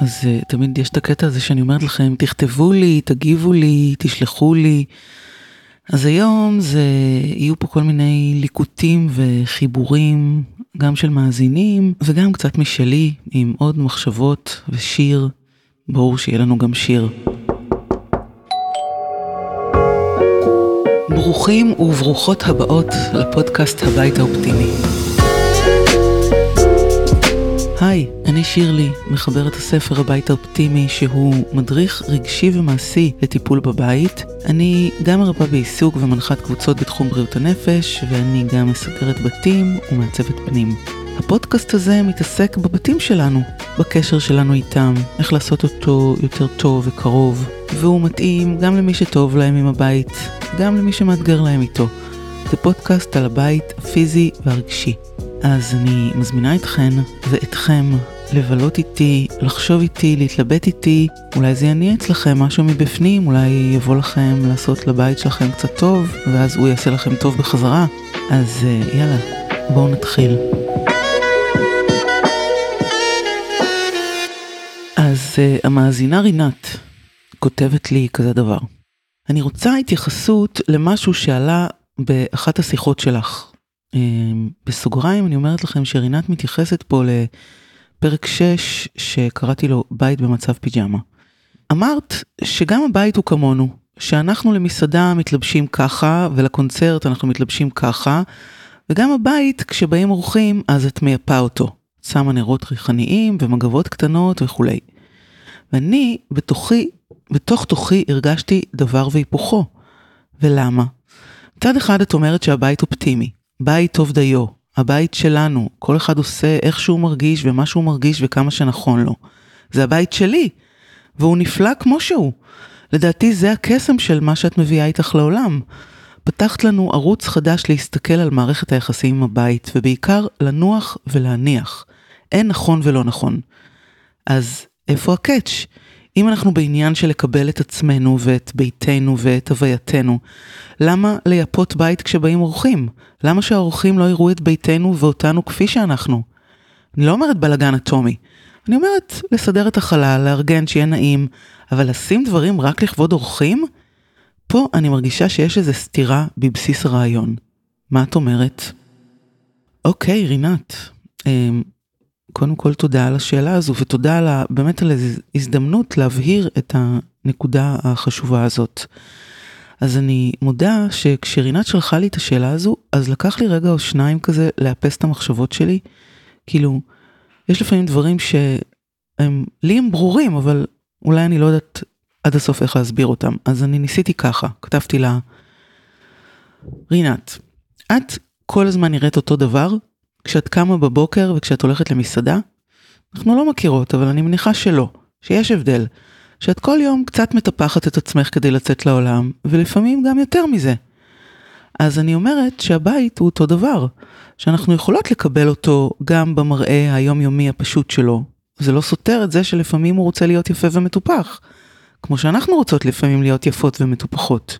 אז uh, תמיד יש את הקטע הזה שאני אומרת לכם, תכתבו לי, תגיבו לי, תשלחו לי. אז היום זה, יהיו פה כל מיני ליקוטים וחיבורים, גם של מאזינים וגם קצת משלי, עם עוד מחשבות ושיר. ברור שיהיה לנו גם שיר. ברוכים וברוכות הבאות לפודקאסט הבית האופטימי. היי, אני שירלי, מחברת הספר הבית האופטימי שהוא מדריך רגשי ומעשי לטיפול בבית. אני גם מרפאה בעיסוק ומנחת קבוצות בתחום בריאות הנפש, ואני גם מסדרת בתים ומעצבת פנים. הפודקאסט הזה מתעסק בבתים שלנו, בקשר שלנו איתם, איך לעשות אותו יותר טוב וקרוב, והוא מתאים גם למי שטוב להם עם הבית, גם למי שמאתגר להם איתו. זה פודקאסט על הבית הפיזי והרגשי. אז אני מזמינה אתכן ואתכם לבלות איתי, לחשוב איתי, להתלבט איתי, אולי זה יניע אצלכם משהו מבפנים, אולי יבוא לכם לעשות לבית שלכם קצת טוב, ואז הוא יעשה לכם טוב בחזרה. אז אה, יאללה, בואו נתחיל. אז uh, המאזינה רינת כותבת לי כזה דבר. אני רוצה התייחסות למשהו שעלה באחת השיחות שלך. Uh, בסוגריים אני אומרת לכם שרינת מתייחסת פה לפרק 6 שקראתי לו בית במצב פיג'מה. אמרת שגם הבית הוא כמונו, שאנחנו למסעדה מתלבשים ככה ולקונצרט אנחנו מתלבשים ככה, וגם הבית כשבאים אורחים אז את מייפה אותו. שמה נרות ריחניים ומגבות קטנות וכולי. ואני בתוכי, בתוך תוכי הרגשתי דבר והיפוכו. ולמה? מצד אחד את אומרת שהבית אופטימי, בית טוב דיו, הבית שלנו, כל אחד עושה איך שהוא מרגיש ומה שהוא מרגיש וכמה שנכון לו. זה הבית שלי, והוא נפלא כמו שהוא. לדעתי זה הקסם של מה שאת מביאה איתך לעולם. פתחת לנו ערוץ חדש להסתכל על מערכת היחסים עם הבית, ובעיקר לנוח ולהניח. אין נכון ולא נכון. אז איפה הקאץ'? אם אנחנו בעניין של לקבל את עצמנו ואת ביתנו ואת הווייתנו, למה לייפות בית כשבאים אורחים? למה שהאורחים לא יראו את ביתנו ואותנו כפי שאנחנו? אני לא אומרת בלאגן אטומי, אני אומרת לסדר את החלל, לארגן, שיהיה נעים, אבל לשים דברים רק לכבוד אורחים? פה אני מרגישה שיש איזו סתירה בבסיס הרעיון. מה את אומרת? אוקיי, רינת, אמ, קודם כל תודה על השאלה הזו ותודה על ה, באמת על ההזדמנות להבהיר את הנקודה החשובה הזאת. אז אני מודה שכשרינת שלחה לי את השאלה הזו, אז לקח לי רגע או שניים כזה לאפס את המחשבות שלי. כאילו, יש לפעמים דברים שהם, לי הם ברורים, אבל אולי אני לא יודעת עד הסוף איך להסביר אותם. אז אני ניסיתי ככה, כתבתי לה, רינת, את כל הזמן נראית אותו דבר, כשאת קמה בבוקר וכשאת הולכת למסעדה? אנחנו לא מכירות, אבל אני מניחה שלא, שיש הבדל. שאת כל יום קצת מטפחת את עצמך כדי לצאת לעולם, ולפעמים גם יותר מזה. אז אני אומרת שהבית הוא אותו דבר, שאנחנו יכולות לקבל אותו גם במראה היומיומי הפשוט שלו. זה לא סותר את זה שלפעמים הוא רוצה להיות יפה ומטופח, כמו שאנחנו רוצות לפעמים להיות יפות ומטופחות.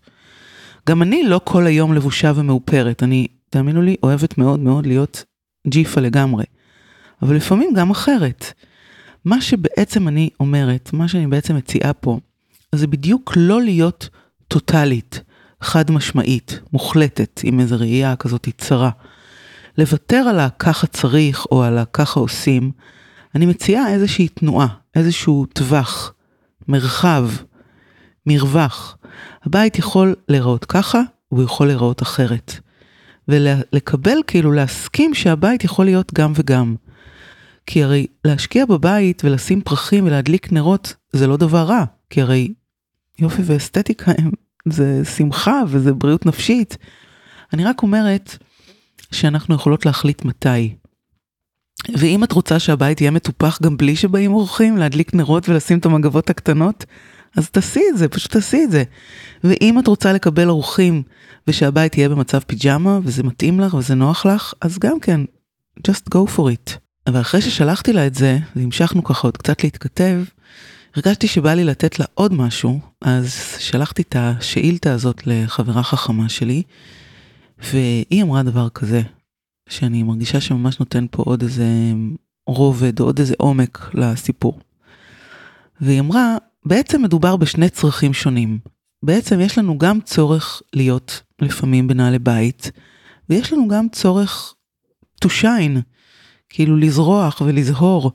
גם אני לא כל היום לבושה ומאופרת, אני, תאמינו לי, אוהבת מאוד מאוד להיות ג'יפה לגמרי. אבל לפעמים גם אחרת. מה שבעצם אני אומרת, מה שאני בעצם מציעה פה, זה בדיוק לא להיות טוטאלית, חד משמעית, מוחלטת, עם איזו ראייה כזאת צרה. לוותר על הככה צריך או על הככה עושים, אני מציעה איזושהי תנועה, איזשהו טווח, מרחב, מרווח. הבית יכול להיראות ככה, הוא יכול להיראות אחרת. ולקבל, כאילו להסכים שהבית יכול להיות גם וגם. כי הרי להשקיע בבית ולשים פרחים ולהדליק נרות זה לא דבר רע, כי הרי יופי ואסתטיקה הם, זה שמחה וזה בריאות נפשית. אני רק אומרת שאנחנו יכולות להחליט מתי. ואם את רוצה שהבית יהיה מטופח גם בלי שבאים אורחים, להדליק נרות ולשים את המגבות הקטנות, אז תעשי את זה, פשוט תעשי את זה. ואם את רוצה לקבל אורחים ושהבית יהיה במצב פיג'מה וזה מתאים לך וזה נוח לך, אז גם כן, just go for it. אבל אחרי ששלחתי לה את זה, והמשכנו ככה עוד קצת להתכתב, הרגשתי שבא לי לתת לה עוד משהו, אז שלחתי את השאילתה הזאת לחברה חכמה שלי, והיא אמרה דבר כזה, שאני מרגישה שממש נותן פה עוד איזה רובד, עוד איזה עומק לסיפור. והיא אמרה, בעצם מדובר בשני צרכים שונים. בעצם יש לנו גם צורך להיות לפעמים בנעלי בית, ויש לנו גם צורך to shine, כאילו לזרוח ולזהור.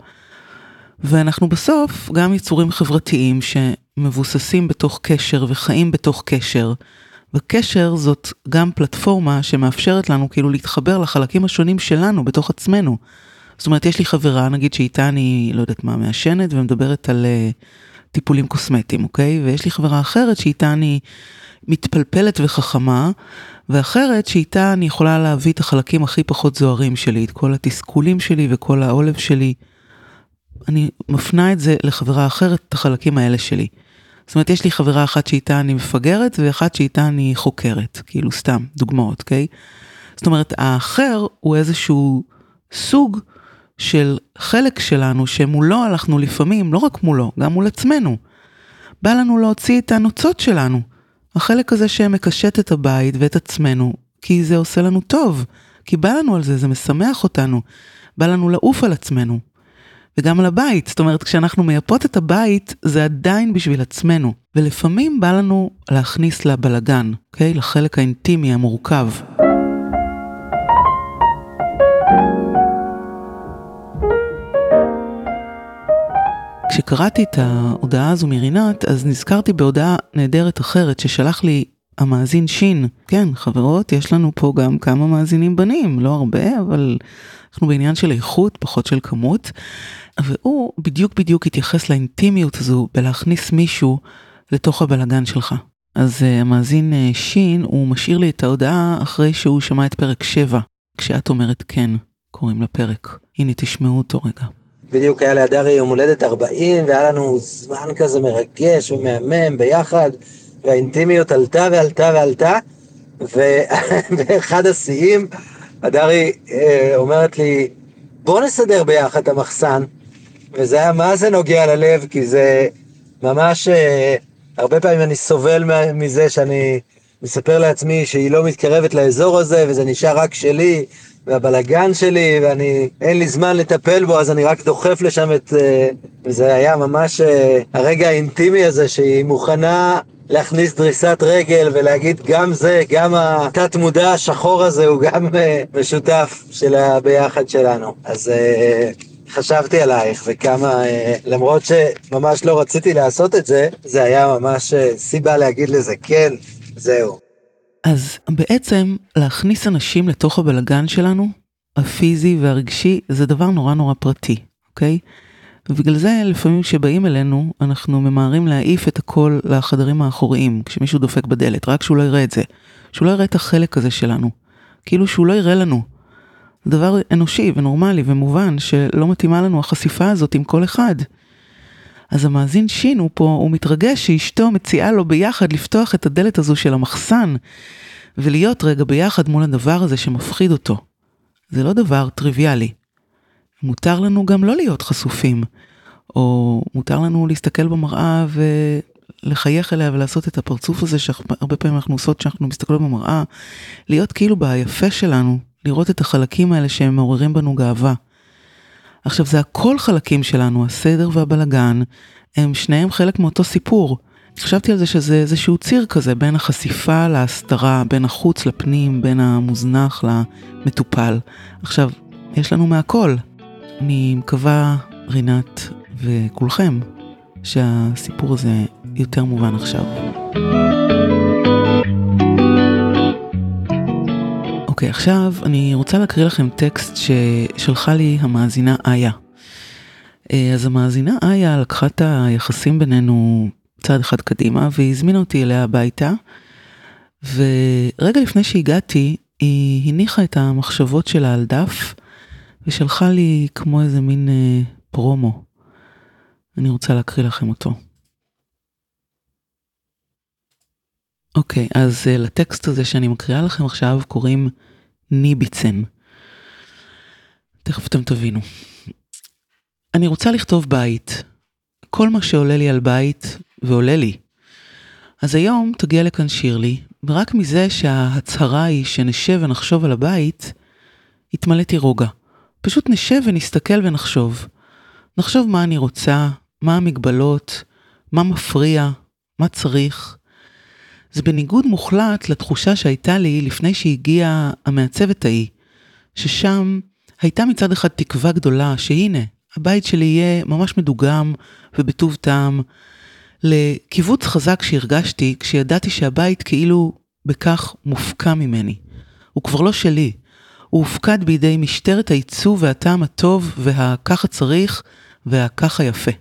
ואנחנו בסוף גם יצורים חברתיים שמבוססים בתוך קשר וחיים בתוך קשר. וקשר זאת גם פלטפורמה שמאפשרת לנו כאילו להתחבר לחלקים השונים שלנו בתוך עצמנו. זאת אומרת, יש לי חברה, נגיד שאיתה אני, לא יודעת מה, מעשנת ומדברת על uh, טיפולים קוסמטיים, אוקיי? ויש לי חברה אחרת שאיתה אני מתפלפלת וחכמה, ואחרת שאיתה אני יכולה להביא את החלקים הכי פחות זוהרים שלי, את כל התסכולים שלי וכל העולב שלי. אני מפנה את זה לחברה אחרת, את החלקים האלה שלי. זאת אומרת, יש לי חברה אחת שאיתה אני מפגרת, ואחת שאיתה אני חוקרת, כאילו סתם, דוגמאות, אוקיי? זאת אומרת, האחר הוא איזשהו סוג של חלק שלנו, שמולו הלכנו לפעמים, לא רק מולו, גם מול עצמנו. בא לנו להוציא את הנוצות שלנו. החלק הזה שמקשט את הבית ואת עצמנו, כי זה עושה לנו טוב, כי בא לנו על זה, זה משמח אותנו. בא לנו לעוף על עצמנו. וגם על הבית, זאת אומרת, כשאנחנו מייפות את הבית, זה עדיין בשביל עצמנו. ולפעמים בא לנו להכניס לבלגן, אוקיי? לחלק האינטימי המורכב. כשקראתי את ההודעה הזו מרינת, אז נזכרתי בהודעה נהדרת אחרת ששלח לי המאזין שין. כן, חברות, יש לנו פה גם כמה מאזינים בנים, לא הרבה, אבל אנחנו בעניין של איכות, פחות של כמות. והוא בדיוק בדיוק התייחס לאינטימיות הזו בלהכניס מישהו לתוך הבלגן שלך. אז uh, המאזין uh, שין, הוא משאיר לי את ההודעה אחרי שהוא שמע את פרק 7, כשאת אומרת כן, קוראים לפרק. הנה, תשמעו אותו רגע. בדיוק היה להדרי יום הולדת 40, והיה לנו זמן כזה מרגש ומהמם ביחד, והאינטימיות עלתה ועלתה ועלתה, ובאחד השיאים, הדרי אה, אומרת לי, בוא נסדר ביחד את המחסן, וזה היה מה זה נוגע ללב, כי זה ממש, אה, הרבה פעמים אני סובל מזה שאני מספר לעצמי שהיא לא מתקרבת לאזור הזה, וזה נשאר רק שלי, והבלגן שלי, ואני, אין לי זמן לטפל בו, אז אני רק דוחף לשם את... אה, וזה היה ממש אה, הרגע האינטימי הזה, שהיא מוכנה להכניס דריסת רגל ולהגיד גם זה, גם התת מודע השחור הזה הוא גם אה, משותף של הביחד שלנו. אז חשבתי עלייך וכמה, למרות שממש לא רציתי לעשות את זה, זה היה ממש סיבה להגיד לזה כן, זהו. אז בעצם להכניס אנשים לתוך הבלגן שלנו, הפיזי והרגשי, זה דבר נורא נורא פרטי, אוקיי? ובגלל זה לפעמים כשבאים אלינו, אנחנו ממהרים להעיף את הכל לחדרים האחוריים, כשמישהו דופק בדלת, רק שהוא לא יראה את זה. שהוא לא יראה את החלק הזה שלנו. כאילו שהוא לא יראה לנו. זה דבר אנושי ונורמלי ומובן שלא מתאימה לנו החשיפה הזאת עם כל אחד. אז המאזין שין הוא פה, הוא מתרגש שאשתו מציעה לו ביחד לפתוח את הדלת הזו של המחסן, ולהיות רגע ביחד מול הדבר הזה שמפחיד אותו. זה לא דבר טריוויאלי. מותר לנו גם לא להיות חשופים, או מותר לנו להסתכל במראה ולחייך אליה ולעשות את הפרצוף הזה שהרבה פעמים אנחנו עושות כשאנחנו מסתכלות במראה, להיות כאילו ביפה שלנו, לראות את החלקים האלה שהם מעוררים בנו גאווה. עכשיו זה הכל חלקים שלנו, הסדר והבלגן, הם שניהם חלק מאותו סיפור. חשבתי על זה שזה איזשהו ציר כזה בין החשיפה להסתרה, בין החוץ לפנים, בין המוזנח למטופל. עכשיו, יש לנו מהכל. אני מקווה, רינת וכולכם, שהסיפור הזה יותר מובן עכשיו. אוקיי, עכשיו אני רוצה להקריא לכם טקסט ששלחה לי המאזינה איה. אה, אז המאזינה איה לקחה את היחסים בינינו צעד אחד קדימה והזמינה אותי אליה הביתה. ורגע לפני שהגעתי, היא הניחה את המחשבות שלה על דף ושלחה לי כמו איזה מין אה, פרומו. אני רוצה להקריא לכם אותו. אוקיי, אז uh, לטקסט הזה שאני מקריאה לכם עכשיו קוראים ניביצן. תכף אתם תבינו. אני רוצה לכתוב בית. כל מה שעולה לי על בית, ועולה לי. אז היום תגיע לכאן שירלי, ורק מזה שההצהרה היא שנשב ונחשוב על הבית, התמלאתי רוגע. פשוט נשב ונסתכל ונחשוב. נחשוב מה אני רוצה, מה המגבלות, מה מפריע, מה צריך. זה בניגוד מוחלט לתחושה שהייתה לי לפני שהגיעה המעצבת ההיא, ששם הייתה מצד אחד תקווה גדולה שהנה, הבית שלי יהיה ממש מדוגם ובטוב טעם, לקיבוץ חזק שהרגשתי כשידעתי שהבית כאילו בכך מופקע ממני. הוא כבר לא שלי, הוא הופקד בידי משטרת העיצוב והטעם הטוב והככה צריך והככה יפה.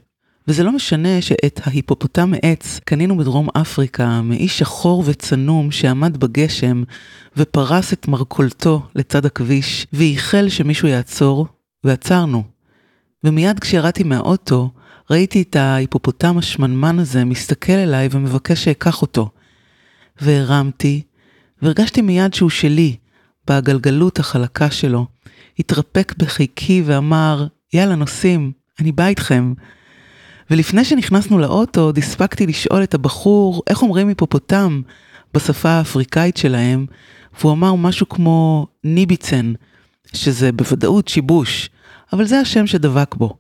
וזה לא משנה שאת ההיפופוטם עץ קנינו בדרום אפריקה מאיש שחור וצנום שעמד בגשם ופרס את מרכולתו לצד הכביש וייחל שמישהו יעצור, ועצרנו. ומיד כשירדתי מהאוטו, ראיתי את ההיפופוטם השמנמן הזה מסתכל אליי ומבקש שאקח אותו. והרמתי, והרגשתי מיד שהוא שלי, בהגלגלות החלקה שלו. התרפק בחיקי ואמר, יאללה נוסעים, אני בא איתכם. ולפני שנכנסנו לאוטו, עוד הספקתי לשאול את הבחור איך אומרים היפופוטם בשפה האפריקאית שלהם, והוא אמר משהו כמו ניביצן, שזה בוודאות שיבוש, אבל זה השם שדבק בו.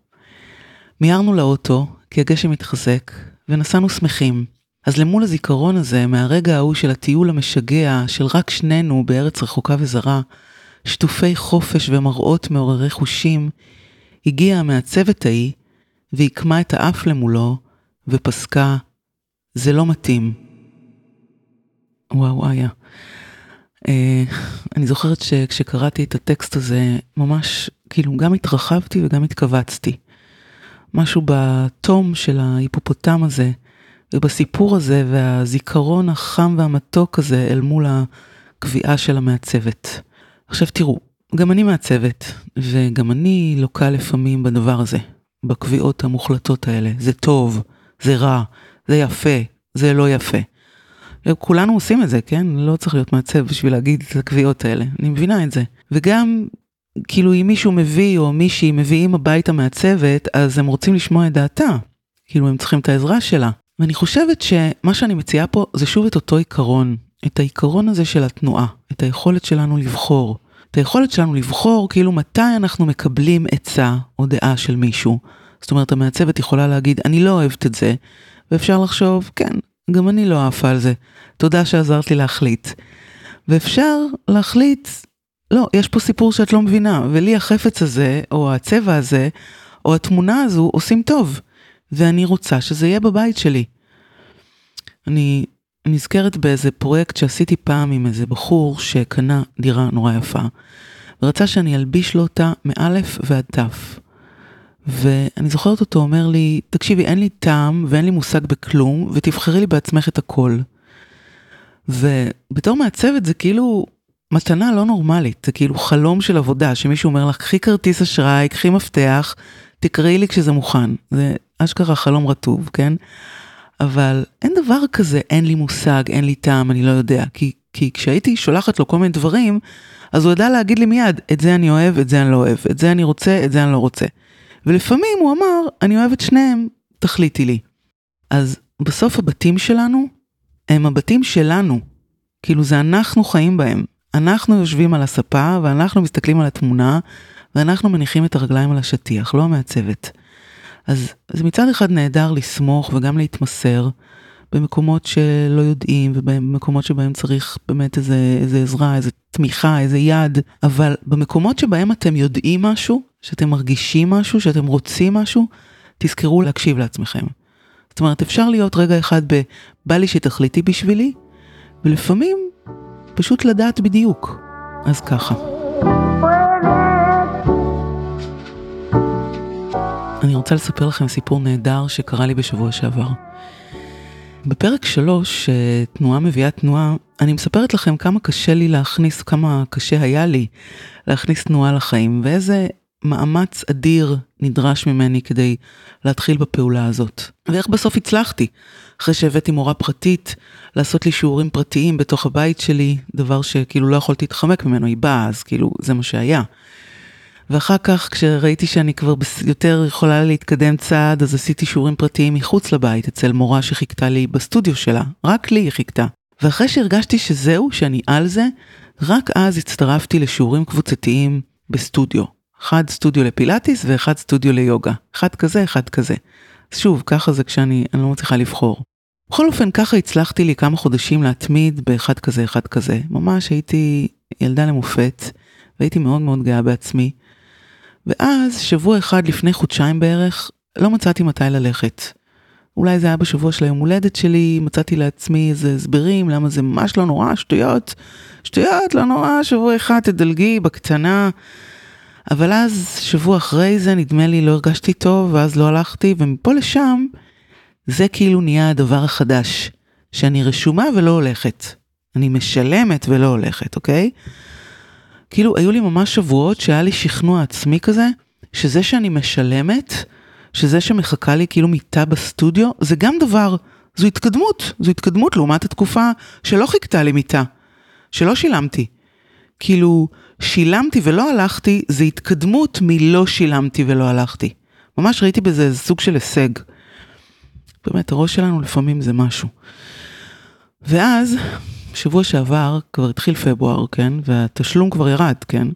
מיהרנו לאוטו, כי הגשם התחזק, ונסענו שמחים. אז למול הזיכרון הזה, מהרגע ההוא של הטיול המשגע של רק שנינו בארץ רחוקה וזרה, שטופי חופש ומראות מעוררי חושים, הגיעה המעצבת ההיא ועיקמה את האף למולו ופסקה, זה לא מתאים. וואו, איה. אה, אני זוכרת שכשקראתי את הטקסט הזה, ממש, כאילו, גם התרחבתי וגם התכווצתי. משהו בתום של ההיפופוטם הזה, ובסיפור הזה, והזיכרון החם והמתוק הזה אל מול הקביעה של המעצבת. עכשיו תראו, גם אני מעצבת, וגם אני לוקה לפעמים בדבר הזה, בקביעות המוחלטות האלה. זה טוב, זה רע, זה יפה, זה לא יפה. כולנו עושים את זה, כן? לא צריך להיות מעצב בשביל להגיד את הקביעות האלה. אני מבינה את זה. וגם, כאילו, אם מישהו מביא או מישהי מביאים הביתה מעצבת, אז הם רוצים לשמוע את דעתה. כאילו, הם צריכים את העזרה שלה. ואני חושבת שמה שאני מציעה פה זה שוב את אותו עיקרון, את העיקרון הזה של התנועה, את היכולת שלנו לבחור. את היכולת שלנו לבחור כאילו מתי אנחנו מקבלים עצה או דעה של מישהו. זאת אומרת, המעצבת יכולה להגיד, אני לא אוהבת את זה, ואפשר לחשוב, כן, גם אני לא עפה על זה, תודה שעזרת לי להחליט. ואפשר להחליט, לא, יש פה סיפור שאת לא מבינה, ולי החפץ הזה, או הצבע הזה, או התמונה הזו עושים טוב, ואני רוצה שזה יהיה בבית שלי. אני נזכרת באיזה פרויקט שעשיתי פעם עם איזה בחור שקנה דירה נורא יפה, ורצה שאני אלביש לו אותה מאלף ועד תף. ואני זוכרת אותו אומר לי, תקשיבי, אין לי טעם ואין לי מושג בכלום, ותבחרי לי בעצמך את הכל. ובתור מעצבת זה כאילו מתנה לא נורמלית, זה כאילו חלום של עבודה, שמישהו אומר לך, קחי כרטיס אשראי, קחי מפתח, תקראי לי כשזה מוכן. זה אשכרה חלום רטוב, כן? אבל אין דבר כזה, אין לי מושג, אין לי טעם, אני לא יודע. כי, כי כשהייתי שולחת לו כל מיני דברים, אז הוא ידע להגיד לי מיד, את זה אני אוהב, את זה אני לא אוהב, את זה אני רוצה, את זה אני לא רוצה. ולפעמים הוא אמר, אני אוהב את שניהם, תחליטי לי. אז בסוף הבתים שלנו, הם הבתים שלנו. כאילו זה אנחנו חיים בהם. אנחנו יושבים על הספה, ואנחנו מסתכלים על התמונה, ואנחנו מניחים את הרגליים על השטיח, לא המעצבת. אז זה מצד אחד נהדר לסמוך וגם להתמסר במקומות שלא יודעים ובמקומות שבהם צריך באמת איזה, איזה עזרה, איזה תמיכה, איזה יד, אבל במקומות שבהם אתם יודעים משהו, שאתם מרגישים משהו, שאתם רוצים משהו, תזכרו להקשיב לעצמכם. זאת אומרת, אפשר להיות רגע אחד ב, בא לי שתחליטי בשבילי, ולפעמים פשוט לדעת בדיוק. אז ככה. אני רוצה לספר לכם סיפור נהדר שקרה לי בשבוע שעבר. בפרק 3, תנועה מביאה תנועה, אני מספרת לכם כמה קשה לי להכניס, כמה קשה היה לי להכניס תנועה לחיים, ואיזה מאמץ אדיר נדרש ממני כדי להתחיל בפעולה הזאת. ואיך בסוף הצלחתי, אחרי שהבאתי מורה פרטית לעשות לי שיעורים פרטיים בתוך הבית שלי, דבר שכאילו לא יכולתי להתחמק ממנו, היא באה, אז כאילו זה מה שהיה. ואחר כך כשראיתי שאני כבר יותר יכולה להתקדם צעד, אז עשיתי שיעורים פרטיים מחוץ לבית אצל מורה שחיכתה לי בסטודיו שלה, רק לי היא חיכתה. ואחרי שהרגשתי שזהו, שאני על זה, רק אז הצטרפתי לשיעורים קבוצתיים בסטודיו. אחד סטודיו לפילאטיס ואחד סטודיו ליוגה. אחד כזה, אחד כזה. שוב, ככה זה כשאני לא מצליחה לבחור. בכל אופן, ככה הצלחתי לי כמה חודשים להתמיד באחד כזה, אחד כזה. ממש הייתי ילדה למופת, והייתי מאוד מאוד גאה בעצמי. ואז, שבוע אחד לפני חודשיים בערך, לא מצאתי מתי ללכת. אולי זה היה בשבוע של היום הולדת שלי, מצאתי לעצמי איזה הסברים למה זה ממש לא נורא, שטויות, שטויות, לא נורא, שבוע אחד תדלגי בקטנה. אבל אז, שבוע אחרי זה, נדמה לי לא הרגשתי טוב, ואז לא הלכתי, ומפה לשם, זה כאילו נהיה הדבר החדש, שאני רשומה ולא הולכת. אני משלמת ולא הולכת, אוקיי? כאילו, היו לי ממש שבועות שהיה לי שכנוע עצמי כזה, שזה שאני משלמת, שזה שמחכה לי כאילו מיטה בסטודיו, זה גם דבר, זו התקדמות, זו התקדמות לעומת התקופה שלא חיכתה לי מיטה, שלא שילמתי. כאילו, שילמתי ולא הלכתי, זה התקדמות מלא שילמתי ולא הלכתי. ממש ראיתי בזה איזה סוג של הישג. באמת, הראש שלנו לפעמים זה משהו. ואז, שבוע שעבר, כבר התחיל פברואר, כן? והתשלום כבר ירד, כן?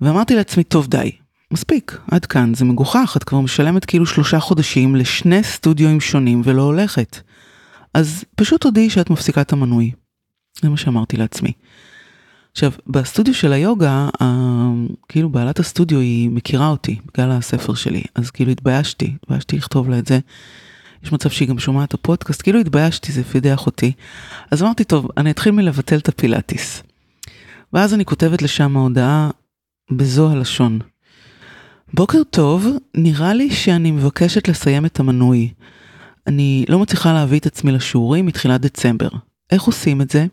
ואמרתי לעצמי, טוב, די, מספיק, עד כאן, זה מגוחך, את כבר משלמת כאילו שלושה חודשים לשני סטודיואים שונים ולא הולכת. אז פשוט תודיעי שאת מפסיקה את המנוי. זה מה שאמרתי לעצמי. עכשיו, בסטודיו של היוגה, כאילו בעלת הסטודיו היא מכירה אותי בגלל הספר שלי, אז כאילו התביישתי, התביישתי לכתוב לה את זה. יש מצב שהיא גם שומעת את הפודקאסט, כאילו התביישתי, זה פידח אותי. אז אמרתי, טוב, אני אתחיל מלבטל את הפילאטיס. ואז אני כותבת לשם הודעה בזו הלשון. בוקר טוב, נראה לי שאני מבקשת לסיים את המנוי. אני לא מצליחה להביא את עצמי לשיעורים מתחילת דצמבר. איך עושים את זה?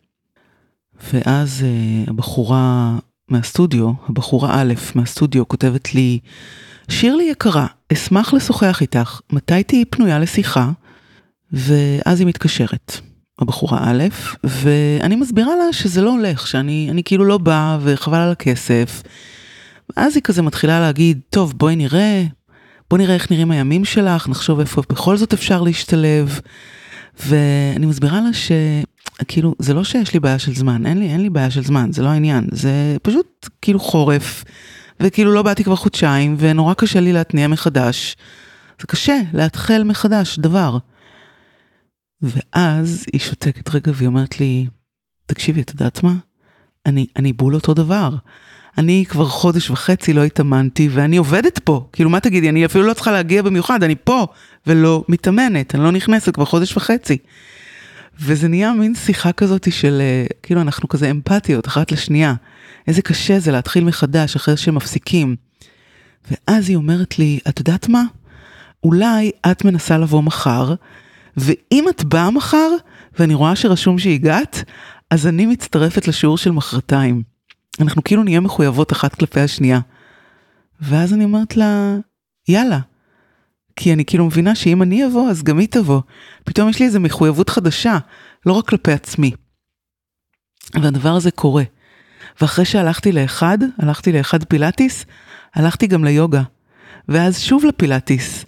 ואז uh, הבחורה מהסטודיו, הבחורה א' מהסטודיו כותבת לי, שירלי יקרה, אשמח לשוחח איתך, מתי תהיי פנויה לשיחה? ואז היא מתקשרת, הבחורה א', ואני מסבירה לה שזה לא הולך, שאני כאילו לא באה וחבל על הכסף. אז היא כזה מתחילה להגיד, טוב, בואי נראה, בואי נראה איך נראים הימים שלך, נחשוב איפה בכל זאת אפשר להשתלב. ואני מסבירה לה שכאילו, זה לא שיש לי בעיה של זמן, אין לי, אין לי בעיה של זמן, זה לא העניין, זה פשוט כאילו חורף, וכאילו לא באתי כבר חודשיים, ונורא קשה לי להתניע מחדש. זה קשה להתחל מחדש דבר. ואז היא שותקת רגע והיא אומרת לי, תקשיבי, את יודעת מה? אני, אני בול אותו דבר. אני כבר חודש וחצי לא התאמנתי ואני עובדת פה. כאילו, מה תגידי, אני אפילו לא צריכה להגיע במיוחד, אני פה ולא מתאמנת, אני לא נכנסת כבר חודש וחצי. וזה נהיה מין שיחה כזאת של, אה, כאילו, אנחנו כזה אמפתיות אחת לשנייה. איזה קשה זה להתחיל מחדש אחרי שמפסיקים. ואז היא אומרת לי, את יודעת מה? אולי את מנסה לבוא מחר, ואם את באה מחר, ואני רואה שרשום שהגעת, אז אני מצטרפת לשיעור של מחרתיים. אנחנו כאילו נהיה מחויבות אחת כלפי השנייה. ואז אני אומרת לה, יאללה. כי אני כאילו מבינה שאם אני אבוא, אז גם היא תבוא. פתאום יש לי איזו מחויבות חדשה, לא רק כלפי עצמי. והדבר הזה קורה. ואחרי שהלכתי לאחד, הלכתי לאחד פילאטיס, הלכתי גם ליוגה. ואז שוב לפילאטיס.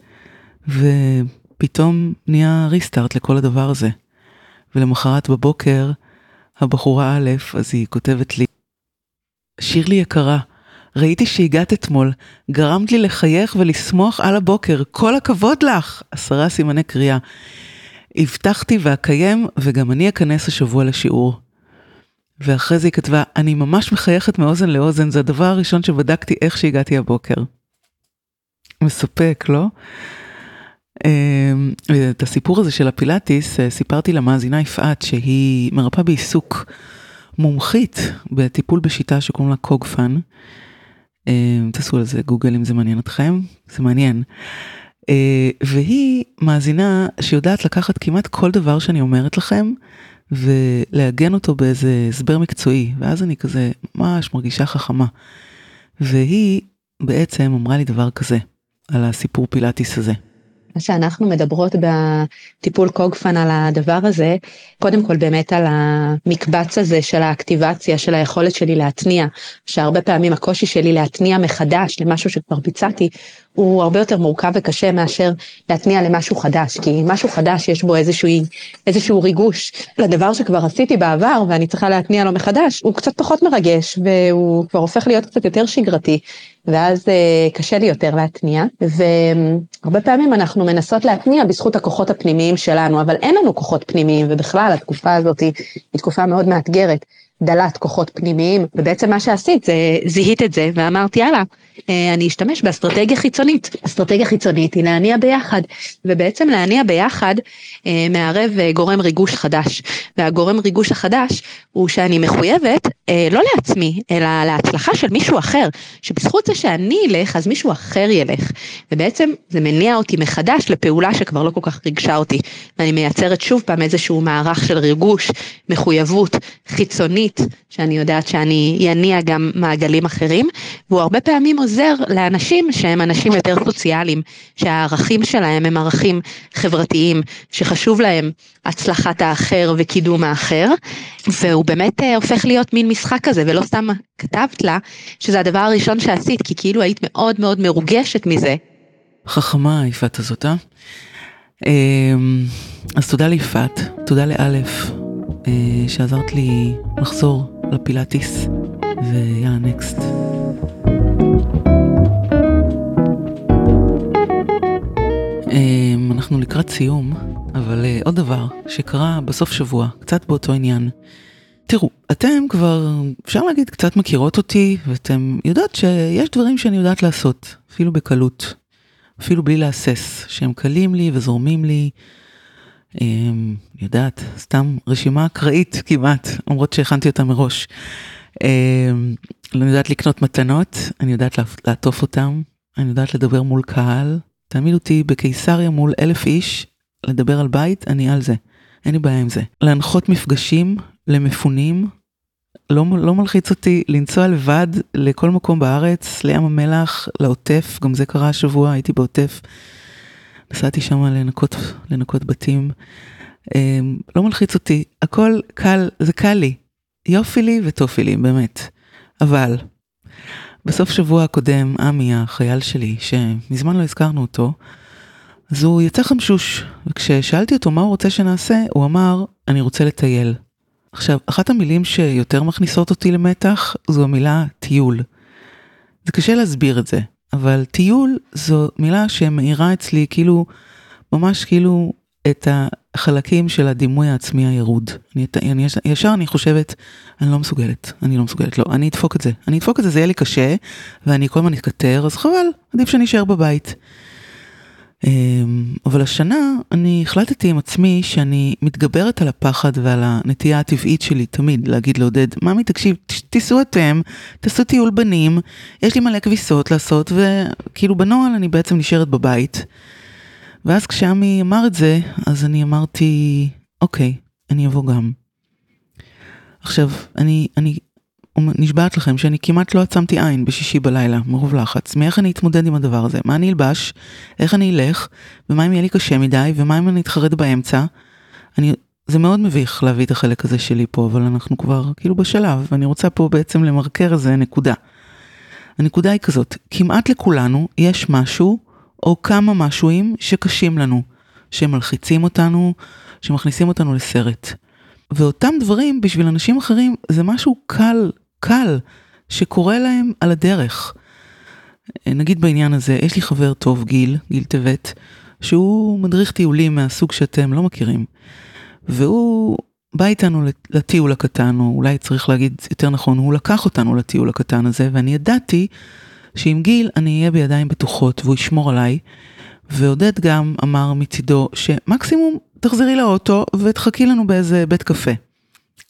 ופתאום נהיה ריסטארט לכל הדבר הזה. ולמחרת בבוקר, הבחורה א', אז היא כותבת לי, שירלי יקרה, ראיתי שהגעת אתמול, גרמת לי לחייך ולשמוח על הבוקר, כל הכבוד לך! עשרה סימני קריאה. הבטחתי ואקיים, וגם אני אכנס השבוע לשיעור. ואחרי זה היא כתבה, אני ממש מחייכת מאוזן לאוזן, זה הדבר הראשון שבדקתי איך שהגעתי הבוקר. מספק, לא? אמ, את הסיפור הזה של הפילאטיס אה, סיפרתי למאזינה יפעת שהיא מרפאה בעיסוק. מומחית בטיפול בשיטה שקוראים לה קוגפן. אה, תעשו על זה גוגל אם זה מעניין אתכם, זה מעניין. אה, והיא מאזינה שיודעת לקחת כמעט כל דבר שאני אומרת לכם ולעגן אותו באיזה הסבר מקצועי, ואז אני כזה ממש מרגישה חכמה. והיא בעצם אמרה לי דבר כזה על הסיפור פילאטיס הזה. מה שאנחנו מדברות בטיפול קוגפן על הדבר הזה, קודם כל באמת על המקבץ הזה של האקטיבציה, של היכולת שלי להתניע, שהרבה פעמים הקושי שלי להתניע מחדש למשהו שכבר ביצעתי, הוא הרבה יותר מורכב וקשה מאשר להתניע למשהו חדש, כי משהו חדש יש בו איזשהו, איזשהו ריגוש לדבר שכבר עשיתי בעבר ואני צריכה להתניע לו מחדש, הוא קצת פחות מרגש והוא כבר הופך להיות קצת יותר שגרתי. ואז קשה לי יותר להתניע, והרבה פעמים אנחנו מנסות להתניע בזכות הכוחות הפנימיים שלנו, אבל אין לנו כוחות פנימיים, ובכלל התקופה הזאת היא תקופה מאוד מאתגרת. דלת כוחות פנימיים, ובעצם מה שעשית זה זיהית את זה ואמרת יאללה, אה, אני אשתמש באסטרטגיה חיצונית. אסטרטגיה חיצונית היא להניע ביחד, ובעצם להניע ביחד אה, מערב אה, גורם ריגוש חדש, והגורם ריגוש החדש הוא שאני מחויבת לא לעצמי, אלא להצלחה של מישהו אחר, שבזכות זה שאני אלך אז מישהו אחר ילך, ובעצם זה מניע אותי מחדש לפעולה שכבר לא כל כך ריגשה אותי, ואני מייצרת שוב פעם איזשהו מערך של ריגוש, מחויבות, חיצונית, שאני יודעת שאני אניע גם מעגלים אחרים, והוא הרבה פעמים עוזר לאנשים שהם אנשים יותר סוציאליים, שהערכים שלהם הם ערכים חברתיים, שחשוב להם הצלחת האחר וקידום האחר, והוא באמת אה, הופך להיות מין משחק כזה, ולא סתם כתבת לה שזה הדבר הראשון שעשית, כי כאילו היית מאוד מאוד מרוגשת מזה. חכמה יפעת הזאת, אה? אמ, אז תודה ליפעת, תודה לאלף, אה, שעזרת לי לחזור לפילאטיס, ויאללה נקסט. אנחנו לקראת סיום, אבל uh, עוד דבר שקרה בסוף שבוע, קצת באותו עניין. תראו, אתם כבר, אפשר להגיד, קצת מכירות אותי, ואתם יודעות שיש דברים שאני יודעת לעשות, אפילו בקלות, אפילו בלי להסס, שהם קלים לי וזורמים לי. Um, יודעת, סתם רשימה אקראית כמעט, למרות שהכנתי אותה מראש. Um, אני יודעת לקנות מתנות, אני יודעת לעטוף אותם, אני יודעת לדבר מול קהל, תעמיד אותי בקיסריה מול אלף איש, לדבר על בית, אני על זה. אין לי בעיה עם זה. להנחות מפגשים למפונים, לא, לא מלחיץ אותי לנסוע לבד לכל מקום בארץ, לים המלח, לעוטף, גם זה קרה השבוע, הייתי בעוטף. נסעתי שם לנקות, לנקות בתים. אמ, לא מלחיץ אותי, הכל קל, זה קל לי. יופי לי וטופי לי, באמת. אבל בסוף שבוע הקודם, עמי, החייל שלי, שמזמן לא הזכרנו אותו, אז הוא יצא חמשוש, וכששאלתי אותו מה הוא רוצה שנעשה, הוא אמר, אני רוצה לטייל. עכשיו, אחת המילים שיותר מכניסות אותי למתח, זו המילה טיול. זה קשה להסביר את זה, אבל טיול זו מילה שמאירה אצלי כאילו, ממש כאילו את החלקים של הדימוי העצמי הירוד. אני, אני, ישר אני חושבת, אני לא מסוגלת, אני לא מסוגלת, לא, אני אדפוק את זה. אני אדפוק את זה, זה יהיה לי קשה, ואני כל הזמן אתכתר, אז חבל, עדיף שאני אשאר בבית. אמ, אבל השנה אני החלטתי עם עצמי שאני מתגברת על הפחד ועל הנטייה הטבעית שלי תמיד להגיד לעודד, ממי תקשיב, תיסעו אתם, תעשו טיול בנים, יש לי מלא כביסות לעשות, וכאילו בנוהל אני בעצם נשארת בבית. ואז כשעמי אמר את זה, אז אני אמרתי, אוקיי, אני אבוא גם. עכשיו, אני, אני נשבעת לכם שאני כמעט לא עצמתי עין בשישי בלילה, מרוב לחץ, מאיך אני אתמודד עם הדבר הזה, מה אני אלבש, איך אני אלך, ומה אם יהיה לי קשה מדי, ומה אם אני אתחרט באמצע. אני, זה מאוד מביך להביא את החלק הזה שלי פה, אבל אנחנו כבר כאילו בשלב, ואני רוצה פה בעצם למרקר איזה נקודה. הנקודה היא כזאת, כמעט לכולנו יש משהו או כמה משהוים שקשים לנו, שמלחיצים אותנו, שמכניסים אותנו לסרט. ואותם דברים בשביל אנשים אחרים זה משהו קל, קל, שקורה להם על הדרך. נגיד בעניין הזה, יש לי חבר טוב, גיל, גיל טבת, שהוא מדריך טיולים מהסוג שאתם לא מכירים. והוא בא איתנו לטיול הקטן, או אולי צריך להגיד יותר נכון, הוא לקח אותנו לטיול הקטן הזה, ואני ידעתי שעם גיל אני אהיה בידיים בטוחות והוא ישמור עליי. ועודד גם אמר מצידו שמקסימום תחזרי לאוטו ותחכי לנו באיזה בית קפה.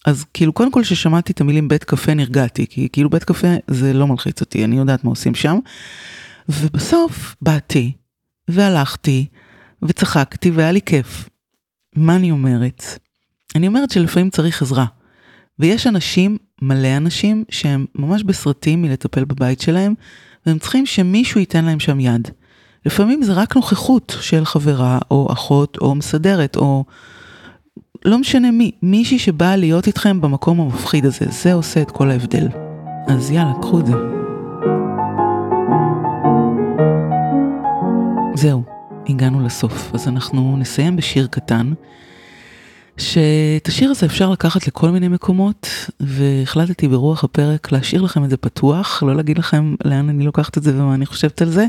אז כאילו קודם כל ששמעתי את המילים בית קפה נרגעתי, כי כאילו בית קפה זה לא מלחיץ אותי, אני יודעת מה עושים שם. ובסוף באתי והלכתי וצחקתי והיה לי כיף. מה אני אומרת? אני אומרת שלפעמים צריך עזרה. ויש אנשים, מלא אנשים, שהם ממש בסרטים מלטפל בבית שלהם, והם צריכים שמישהו ייתן להם שם יד. לפעמים זה רק נוכחות של חברה או אחות או מסדרת או לא משנה מי, מישהי שבאה להיות איתכם במקום המפחיד הזה, זה עושה את כל ההבדל. אז יאללה, קחו את זה. זהו, הגענו לסוף, אז אנחנו נסיים בשיר קטן, שאת השיר הזה אפשר לקחת לכל מיני מקומות, והחלטתי ברוח הפרק להשאיר לכם את זה פתוח, לא להגיד לכם לאן אני לוקחת את זה ומה אני חושבת על זה.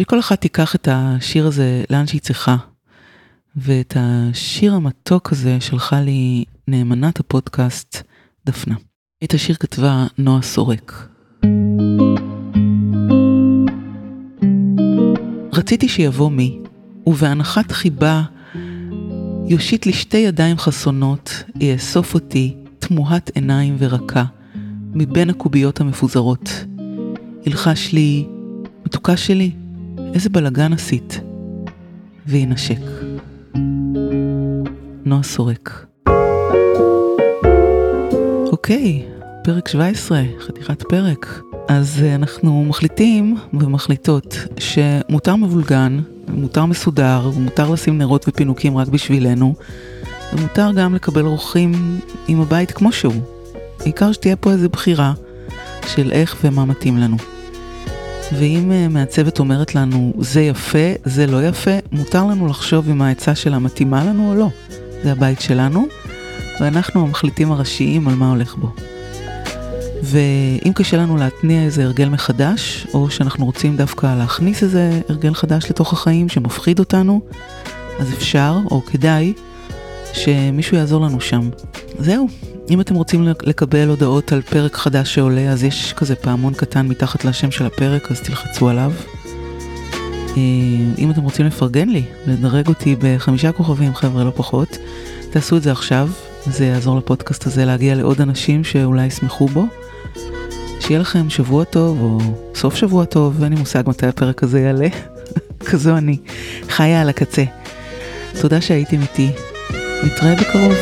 שכל אחת תיקח את השיר הזה לאן שהיא צריכה. ואת השיר המתוק הזה שלחה לי נאמנת הפודקאסט, דפנה. את השיר כתבה נועה סורק. רציתי שיבוא מי, ובהנחת חיבה יושיט לי שתי ידיים חסונות, יאסוף אותי, תמוהת עיניים ורכה, מבין הקוביות המפוזרות. ילחש לי, מתוקה שלי, איזה בלגן עשית, וינשק. נועה סורק. אוקיי, פרק 17, חתיכת פרק. אז אה, אנחנו מחליטים ומחליטות שמותר מבולגן, מותר מסודר, ומותר לשים נרות ופינוקים רק בשבילנו, ומותר גם לקבל אורחים עם הבית כמו שהוא. העיקר שתהיה פה איזו בחירה של איך ומה מתאים לנו. ואם אה, מעצבת אומרת לנו זה יפה, זה לא יפה, מותר לנו לחשוב אם העצה שלה מתאימה לנו או לא. זה הבית שלנו, ואנחנו המחליטים הראשיים על מה הולך בו. ואם קשה לנו להתניע איזה הרגל מחדש, או שאנחנו רוצים דווקא להכניס איזה הרגל חדש לתוך החיים שמפחיד אותנו, אז אפשר, או כדאי, שמישהו יעזור לנו שם. זהו, אם אתם רוצים לקבל הודעות על פרק חדש שעולה, אז יש כזה פעמון קטן מתחת לשם של הפרק, אז תלחצו עליו. אה, אם אתם רוצים לפרגן לי, לדרג אותי בחמישה כוכבים, חבר'ה, לא פחות, תעשו את זה עכשיו, זה יעזור לפודקאסט הזה להגיע לעוד אנשים שאולי ישמחו בו. שיהיה לכם שבוע טוב או סוף שבוע טוב, ואין לי מושג מתי הפרק הזה יעלה. כזו אני, חיה על הקצה. תודה שהייתם איתי. נתראה בקרוב.